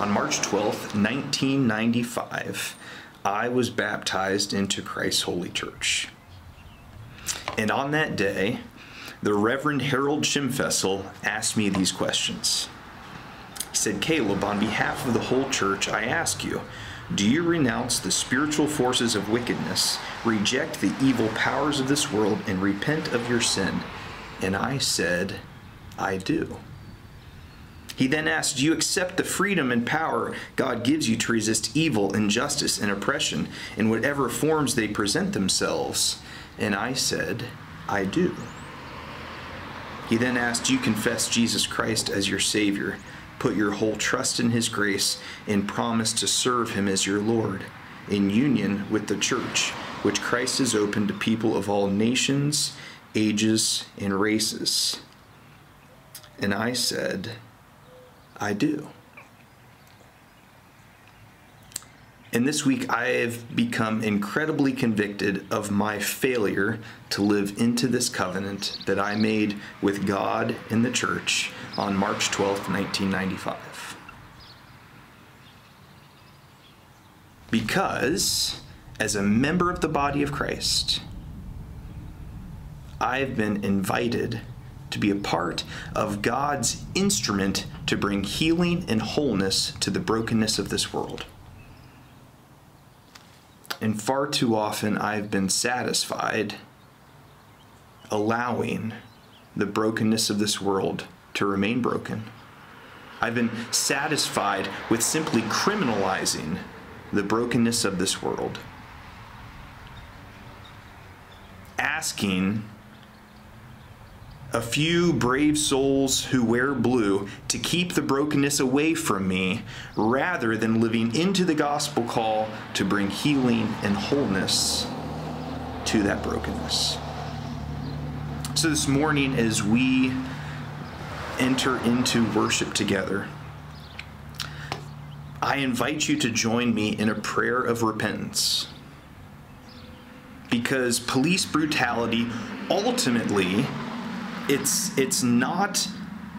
On March 12th, 1995, I was baptized into Christ's Holy Church. And on that day, the Reverend Harold Schimfessel asked me these questions. He said, Caleb, on behalf of the whole church, I ask you, do you renounce the spiritual forces of wickedness, reject the evil powers of this world, and repent of your sin? And I said, I do. He then asked, Do you accept the freedom and power God gives you to resist evil, injustice, and oppression in whatever forms they present themselves? And I said, I do. He then asked, Do you confess Jesus Christ as your Savior, put your whole trust in His grace, and promise to serve Him as your Lord, in union with the church, which Christ has opened to people of all nations, ages, and races? And I said, I do. And this week, I have become incredibly convicted of my failure to live into this covenant that I made with God in the church on March 12, 1995. Because, as a member of the body of Christ, I've been invited to be a part of God's instrument to bring healing and wholeness to the brokenness of this world. And far too often I've been satisfied allowing the brokenness of this world to remain broken. I've been satisfied with simply criminalizing the brokenness of this world. Asking a few brave souls who wear blue to keep the brokenness away from me rather than living into the gospel call to bring healing and wholeness to that brokenness. So, this morning, as we enter into worship together, I invite you to join me in a prayer of repentance. Because police brutality ultimately it's it's not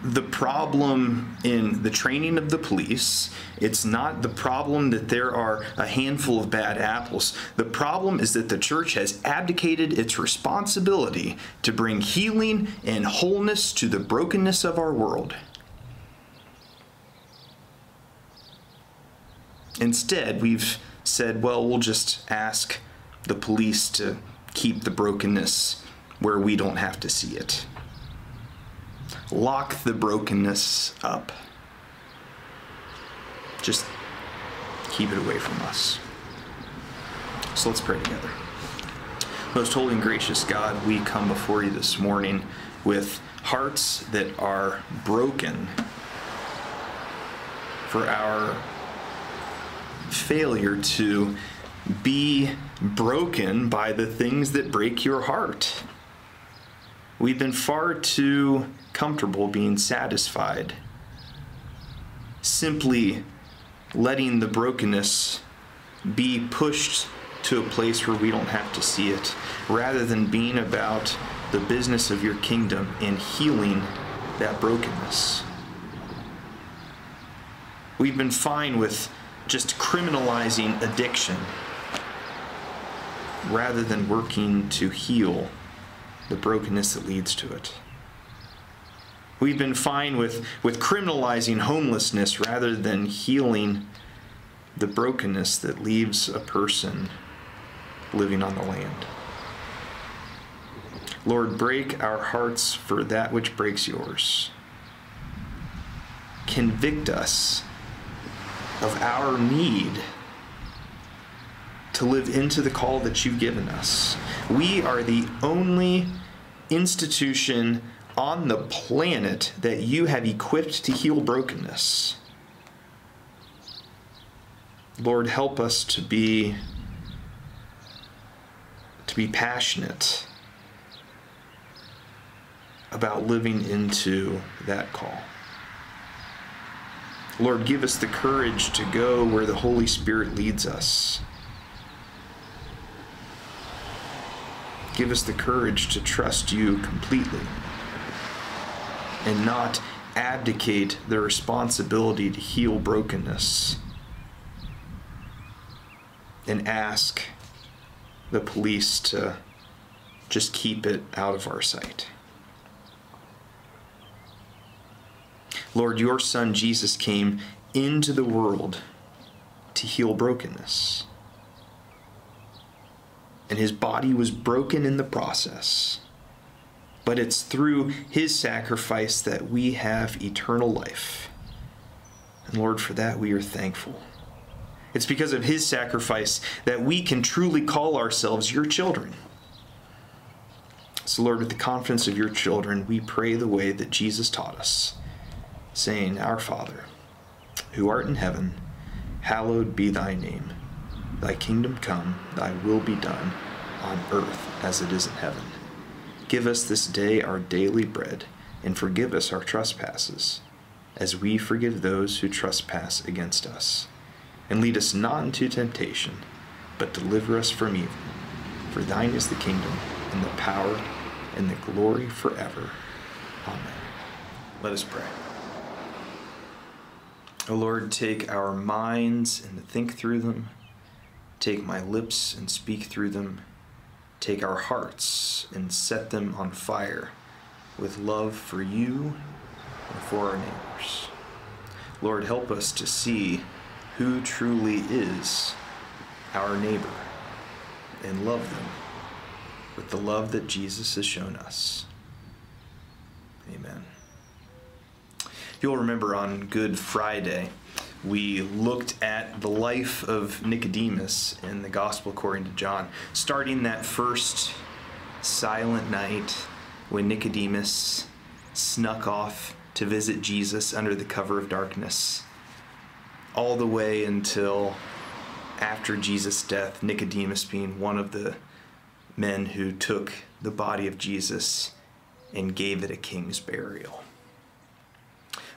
the problem in the training of the police. It's not the problem that there are a handful of bad apples. The problem is that the church has abdicated its responsibility to bring healing and wholeness to the brokenness of our world. Instead, we've said, well, we'll just ask the police to keep the brokenness where we don't have to see it lock the brokenness up. Just keep it away from us. So let's pray together. Most holy and gracious God, we come before you this morning with hearts that are broken for our failure to be broken by the things that break your heart. We've been far too comfortable being satisfied. Simply letting the brokenness be pushed to a place where we don't have to see it, rather than being about the business of your kingdom and healing that brokenness. We've been fine with just criminalizing addiction rather than working to heal the brokenness that leads to it. We've been fine with, with criminalizing homelessness rather than healing the brokenness that leaves a person living on the land. Lord, break our hearts for that which breaks yours. Convict us of our need to live into the call that you've given us. We are the only institution on the planet that you have equipped to heal brokenness. Lord, help us to be to be passionate about living into that call. Lord, give us the courage to go where the Holy Spirit leads us. Give us the courage to trust you completely and not abdicate their responsibility to heal brokenness and ask the police to just keep it out of our sight. Lord, your Son Jesus came into the world to heal brokenness. And his body was broken in the process. But it's through his sacrifice that we have eternal life. And Lord, for that we are thankful. It's because of his sacrifice that we can truly call ourselves your children. So, Lord, with the confidence of your children, we pray the way that Jesus taught us, saying, Our Father, who art in heaven, hallowed be thy name. Thy kingdom come, thy will be done, on earth as it is in heaven. Give us this day our daily bread, and forgive us our trespasses, as we forgive those who trespass against us. And lead us not into temptation, but deliver us from evil. For thine is the kingdom, and the power, and the glory forever. Amen. Let us pray. O Lord, take our minds and think through them. Take my lips and speak through them. Take our hearts and set them on fire with love for you and for our neighbors. Lord, help us to see who truly is our neighbor and love them with the love that Jesus has shown us. Amen. You'll remember on Good Friday, we looked at the life of Nicodemus in the Gospel according to John, starting that first silent night when Nicodemus snuck off to visit Jesus under the cover of darkness, all the way until after Jesus' death, Nicodemus being one of the men who took the body of Jesus and gave it a king's burial.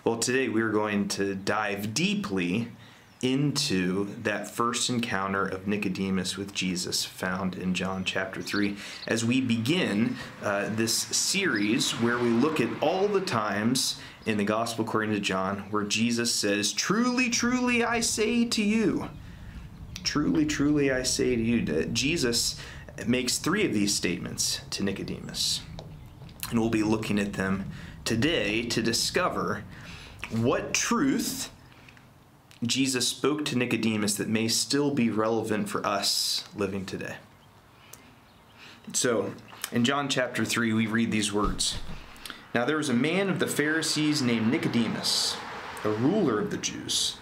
Well, today we're going to dive deeply into that first encounter of Nicodemus with Jesus found in John chapter 3 as we begin uh, this series where we look at all the times in the Gospel according to John where Jesus says, Truly, truly, I say to you. Truly, truly, I say to you. Jesus makes three of these statements to Nicodemus. And we'll be looking at them today to discover what truth Jesus spoke to Nicodemus that may still be relevant for us living today. So, in John chapter 3, we read these words Now there was a man of the Pharisees named Nicodemus, a ruler of the Jews.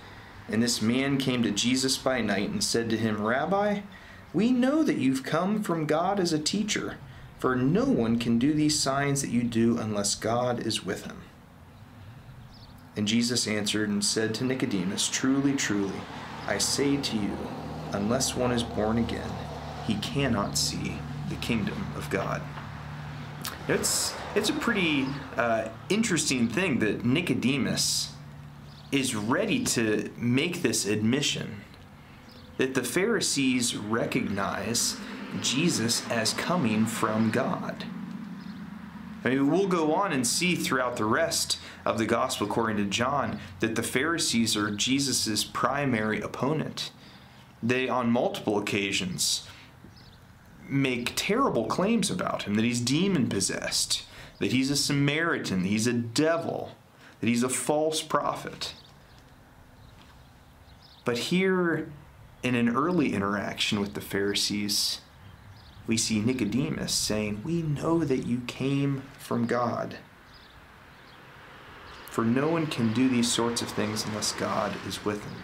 And this man came to Jesus by night and said to him, Rabbi, we know that you've come from God as a teacher, for no one can do these signs that you do unless God is with him. And Jesus answered and said to Nicodemus, Truly, truly, I say to you, unless one is born again, he cannot see the kingdom of God. It's, it's a pretty uh, interesting thing that Nicodemus is ready to make this admission that the Pharisees recognize Jesus as coming from God. I mean, we'll go on and see throughout the rest of the gospel according to John that the Pharisees are Jesus' primary opponent. They, on multiple occasions, make terrible claims about him that he's demon possessed, that he's a Samaritan, he's a devil, that he's a false prophet. But here, in an early interaction with the Pharisees, we see Nicodemus saying, We know that you came from God. For no one can do these sorts of things unless God is with him.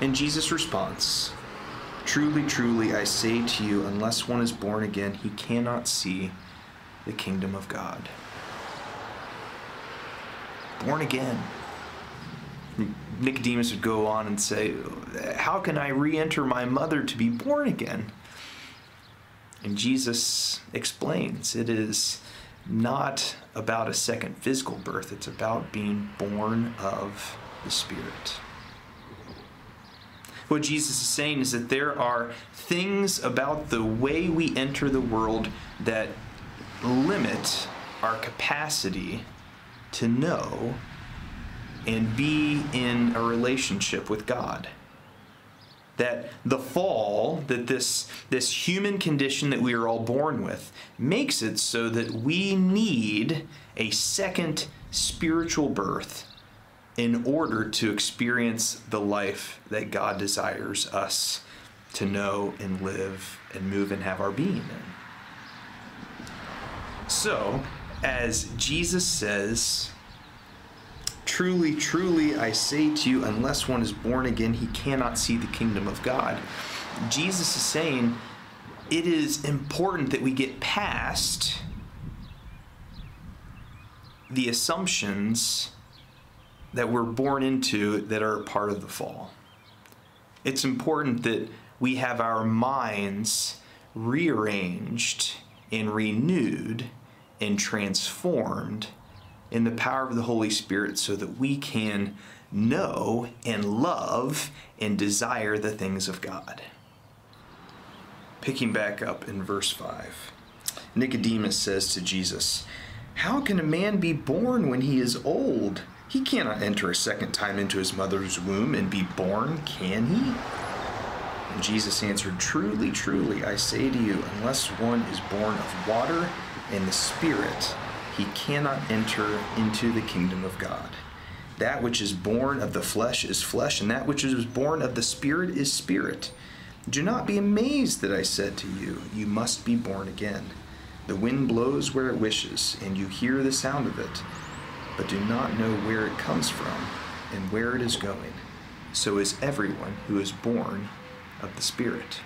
And Jesus' response Truly, truly, I say to you, unless one is born again, he cannot see the kingdom of God. Born again. Nicodemus would go on and say, How can I re enter my mother to be born again? And Jesus explains it is not about a second physical birth, it's about being born of the Spirit. What Jesus is saying is that there are things about the way we enter the world that limit our capacity to know and be in a relationship with God. That the fall, that this, this human condition that we are all born with, makes it so that we need a second spiritual birth in order to experience the life that God desires us to know and live and move and have our being in. So, as Jesus says, Truly, truly, I say to you, unless one is born again, he cannot see the kingdom of God. Jesus is saying it is important that we get past the assumptions that we're born into that are part of the fall. It's important that we have our minds rearranged and renewed and transformed in the power of the Holy Spirit so that we can know and love and desire the things of God. Picking back up in verse 5, Nicodemus says to Jesus, How can a man be born when he is old? He cannot enter a second time into his mother's womb and be born, can he? And Jesus answered, Truly, truly, I say to you, unless one is born of water and the Spirit, he cannot enter into the kingdom of God. That which is born of the flesh is flesh, and that which is born of the Spirit is spirit. Do not be amazed that I said to you, You must be born again. The wind blows where it wishes, and you hear the sound of it, but do not know where it comes from and where it is going. So is everyone who is born of the Spirit.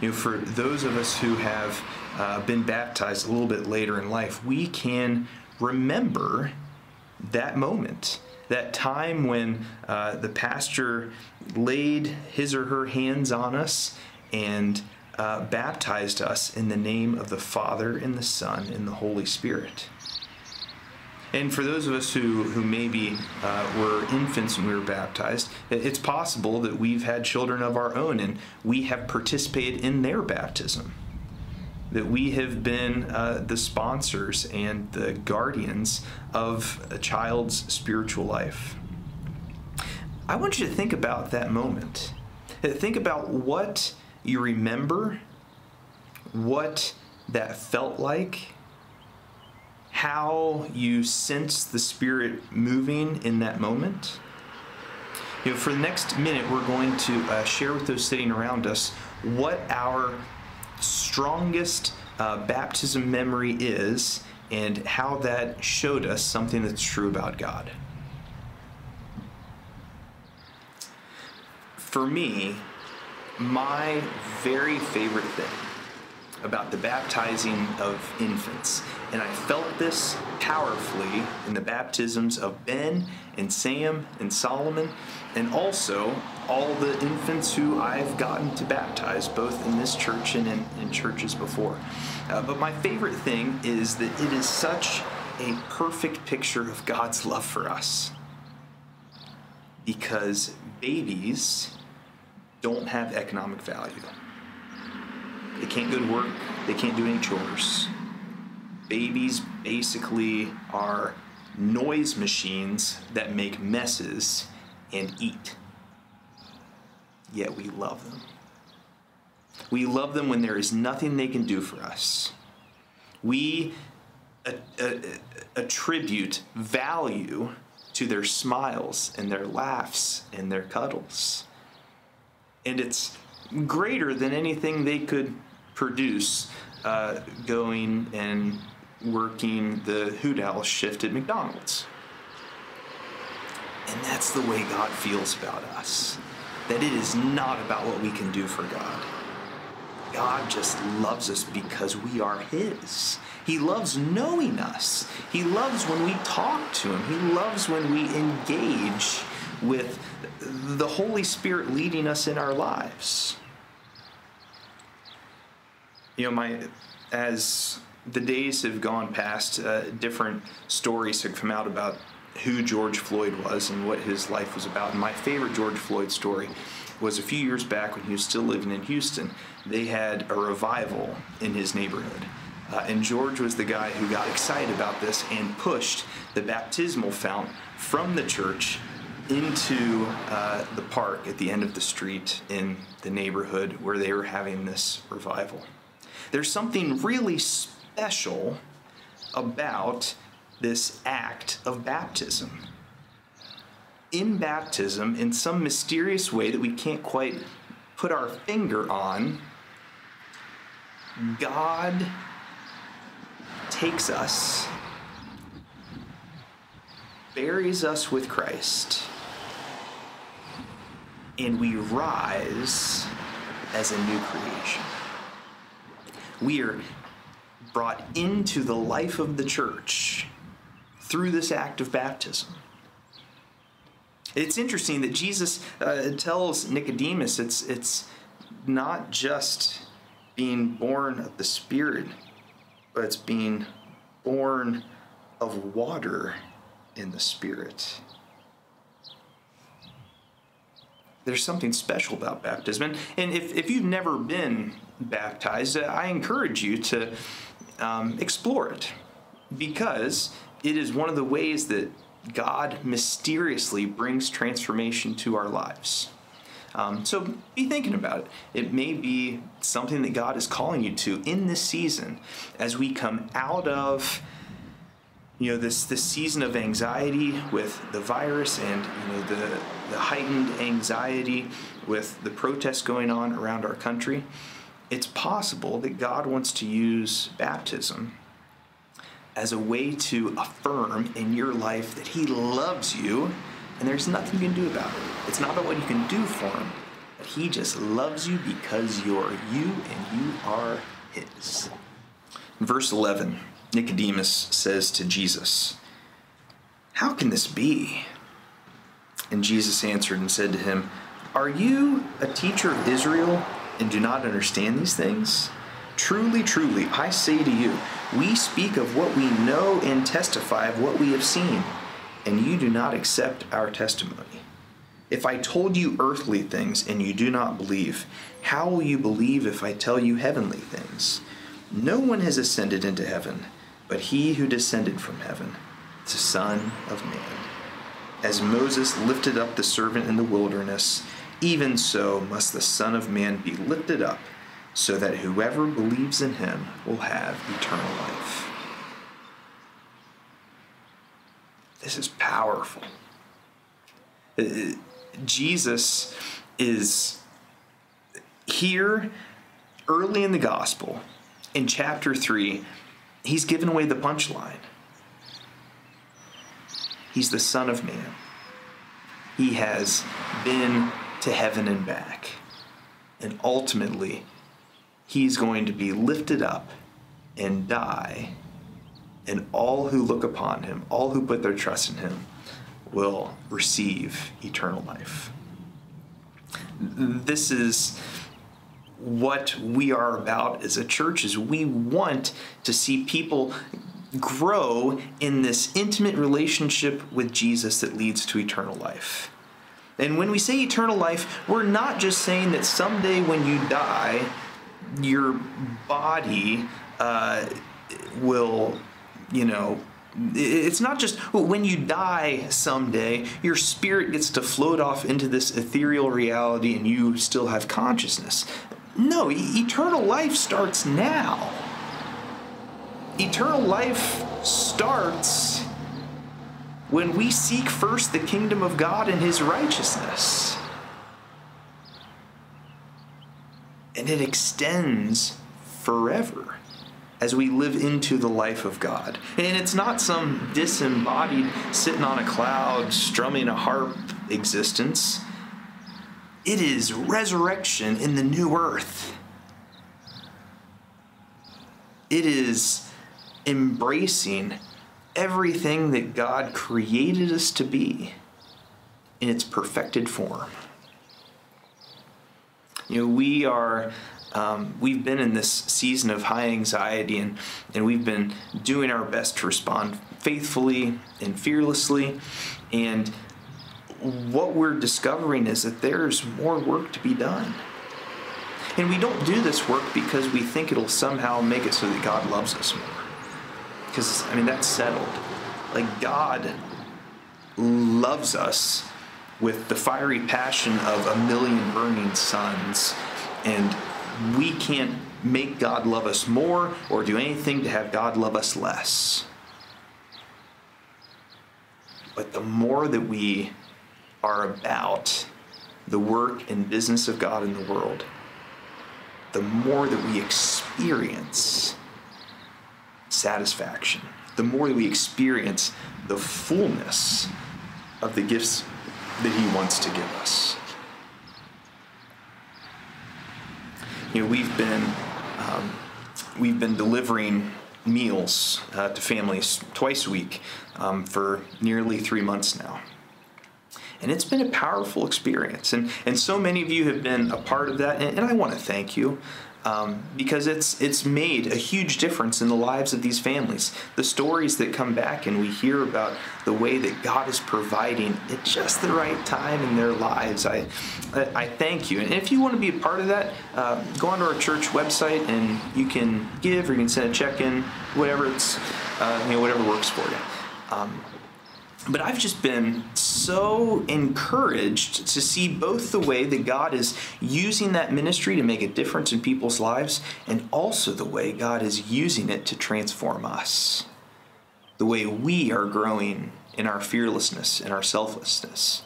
You know, for those of us who have uh, been baptized a little bit later in life, we can remember that moment, that time when uh, the pastor laid his or her hands on us and uh, baptized us in the name of the Father and the Son and the Holy Spirit. And for those of us who, who maybe uh, were infants when we were baptized, it's possible that we've had children of our own and we have participated in their baptism that we have been uh, the sponsors and the guardians of a child's spiritual life. I want you to think about that moment. Think about what you remember, what that felt like, how you sense the Spirit moving in that moment. You know, for the next minute, we're going to uh, share with those sitting around us what our strongest uh, baptism memory is and how that showed us something that's true about God. For me, my very favorite thing about the baptizing of infants, and I felt this powerfully in the baptisms of Ben and Sam and Solomon, and also all the infants who I've gotten to baptize, both in this church and in, in churches before. Uh, but my favorite thing is that it is such a perfect picture of God's love for us. Because babies don't have economic value. They can't go to work, they can't do any chores. Babies basically are noise machines that make messes and eat. Yet we love them. We love them when there is nothing they can do for us. We attribute value to their smiles and their laughs and their cuddles. And it's greater than anything they could produce uh, going and working the hoot owl shift at McDonald's. And that's the way God feels about us. That it is not about what we can do for God. God just loves us because we are His. He loves knowing us. He loves when we talk to Him. He loves when we engage with the Holy Spirit leading us in our lives. You know, my as the days have gone past, uh, different stories have come out about who George Floyd was and what his life was about. And my favorite George Floyd story was a few years back when he was still living in Houston. They had a revival in his neighborhood. Uh, and George was the guy who got excited about this and pushed the baptismal fount from the church into uh, the park at the end of the street in the neighborhood where they were having this revival. There's something really special about this act of baptism. In baptism, in some mysterious way that we can't quite put our finger on, God takes us, buries us with Christ, and we rise as a new creation. We are brought into the life of the church through this act of baptism. It's interesting that Jesus uh, tells Nicodemus it's, it's not just being born of the Spirit, but it's being born of water in the Spirit. There's something special about baptism. And if, if you've never been baptized, I encourage you to um, explore it because it is one of the ways that God mysteriously brings transformation to our lives. Um, so be thinking about it. It may be something that God is calling you to in this season as we come out of you know this this season of anxiety with the virus and you know the the heightened anxiety with the protests going on around our country it's possible that God wants to use baptism as a way to affirm in your life that He loves you and there's nothing you can do about it. It's not about what you can do for Him, but He just loves you because you're you and you are His. In verse 11, Nicodemus says to Jesus, How can this be? And Jesus answered and said to him, Are you a teacher of Israel and do not understand these things? Truly, truly, I say to you, we speak of what we know and testify of what we have seen, and you do not accept our testimony. If I told you earthly things and you do not believe, how will you believe if I tell you heavenly things? No one has ascended into heaven, but he who descended from heaven, the Son of Man. As Moses lifted up the servant in the wilderness, even so must the Son of Man be lifted up, so that whoever believes in him will have eternal life. This is powerful. Uh, Jesus is here early in the gospel, in chapter 3, he's given away the punchline. He's the Son of Man. He has been to heaven and back. And ultimately, he's going to be lifted up and die. And all who look upon him, all who put their trust in him, will receive eternal life. This is what we are about as a church is we want to see people grow in this intimate relationship with Jesus that leads to eternal life. And when we say eternal life, we're not just saying that someday when you die, your body uh, will, you know, it's not just when you die someday, your spirit gets to float off into this ethereal reality and you still have consciousness. No, eternal life starts now. Eternal life starts when we seek first the kingdom of God and his righteousness. And it extends forever as we live into the life of God. And it's not some disembodied, sitting on a cloud, strumming a harp existence. It is resurrection in the new earth. It is embracing everything that God created us to be in its perfected form. You know, we are. Um, we've been in this season of high anxiety and, and we've been doing our best to respond faithfully and fearlessly. And what we're discovering is that there's more work to be done. And we don't do this work because we think it'll somehow make it so that God loves us more. Because, I mean, that's settled. Like, God loves us with the fiery passion of a million burning suns. And we can't make God love us more or do anything to have God love us less. But the more that we are about the work and business of God in the world, the more that we experience satisfaction, the more we experience the fullness of the gifts that He wants to give us. You know, we've been um, we've been delivering meals uh, to families twice a week um, for nearly three months now. And it's been a powerful experience. And, and so many of you have been a part of that. And, and I want to thank you um, because it's, it's made a huge difference in the lives of these families. The stories that come back and we hear about the way that God is providing at just the right time in their lives, I, I, thank you. And if you want to be a part of that, uh, go onto our church website and you can give or you can send a check in, whatever it's, uh, you know, whatever works for you. Um, but I've just been so encouraged to see both the way that God is using that ministry to make a difference in people's lives and also the way God is using it to transform us. The way we are growing in our fearlessness and our selflessness.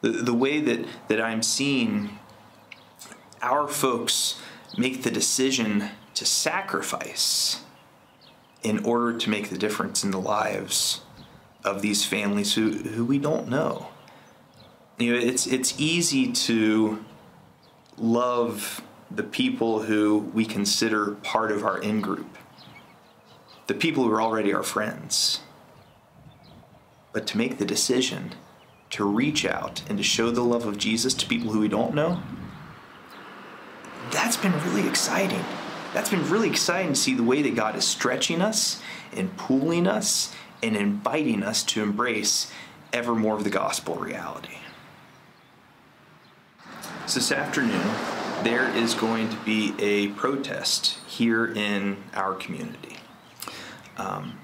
The, the way that, that I'm seeing our folks make the decision to sacrifice in order to make the difference in the lives of these families who, who we don't know. You know, it's it's easy to love the people who we consider part of our in group, the people who are already our friends. But to make the decision to reach out and to show the love of Jesus to people who we don't know, that's been really exciting. That's been really exciting to see the way that God is stretching us and pulling us and inviting us to embrace ever more of the gospel reality. So, this afternoon, there is going to be a protest here in our community. Um,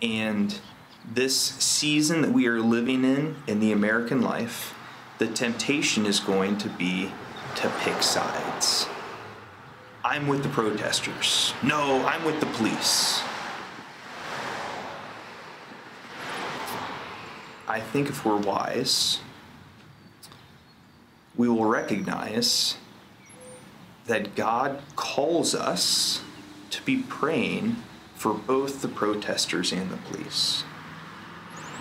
and this season that we are living in, in the American life, the temptation is going to be to pick sides. I'm with the protesters. No, I'm with the police. I think if we're wise, we will recognize that God calls us to be praying for both the protesters and the police.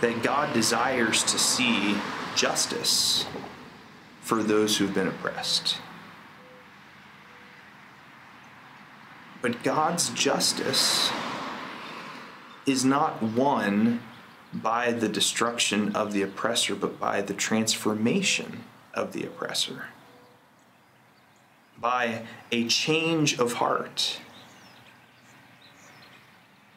That God desires to see justice for those who've been oppressed. But God's justice is not won by the destruction of the oppressor, but by the transformation of the oppressor. By a change of heart.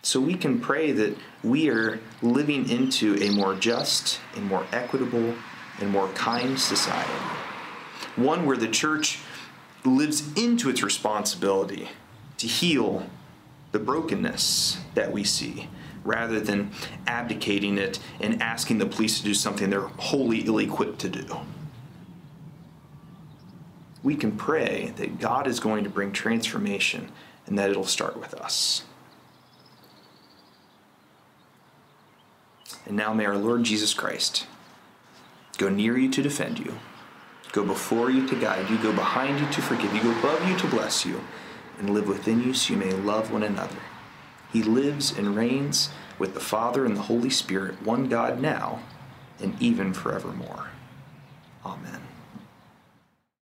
So we can pray that we are living into a more just and more equitable and more kind society. One where the church lives into its responsibility to heal the brokenness that we see rather than abdicating it and asking the police to do something they're wholly ill equipped to do. We can pray that God is going to bring transformation and that it'll start with us. And now may our Lord Jesus Christ go near you to defend you, go before you to guide you, go behind you to forgive you, go above you to bless you, and live within you so you may love one another. He lives and reigns with the Father and the Holy Spirit, one God now and even forevermore. Amen.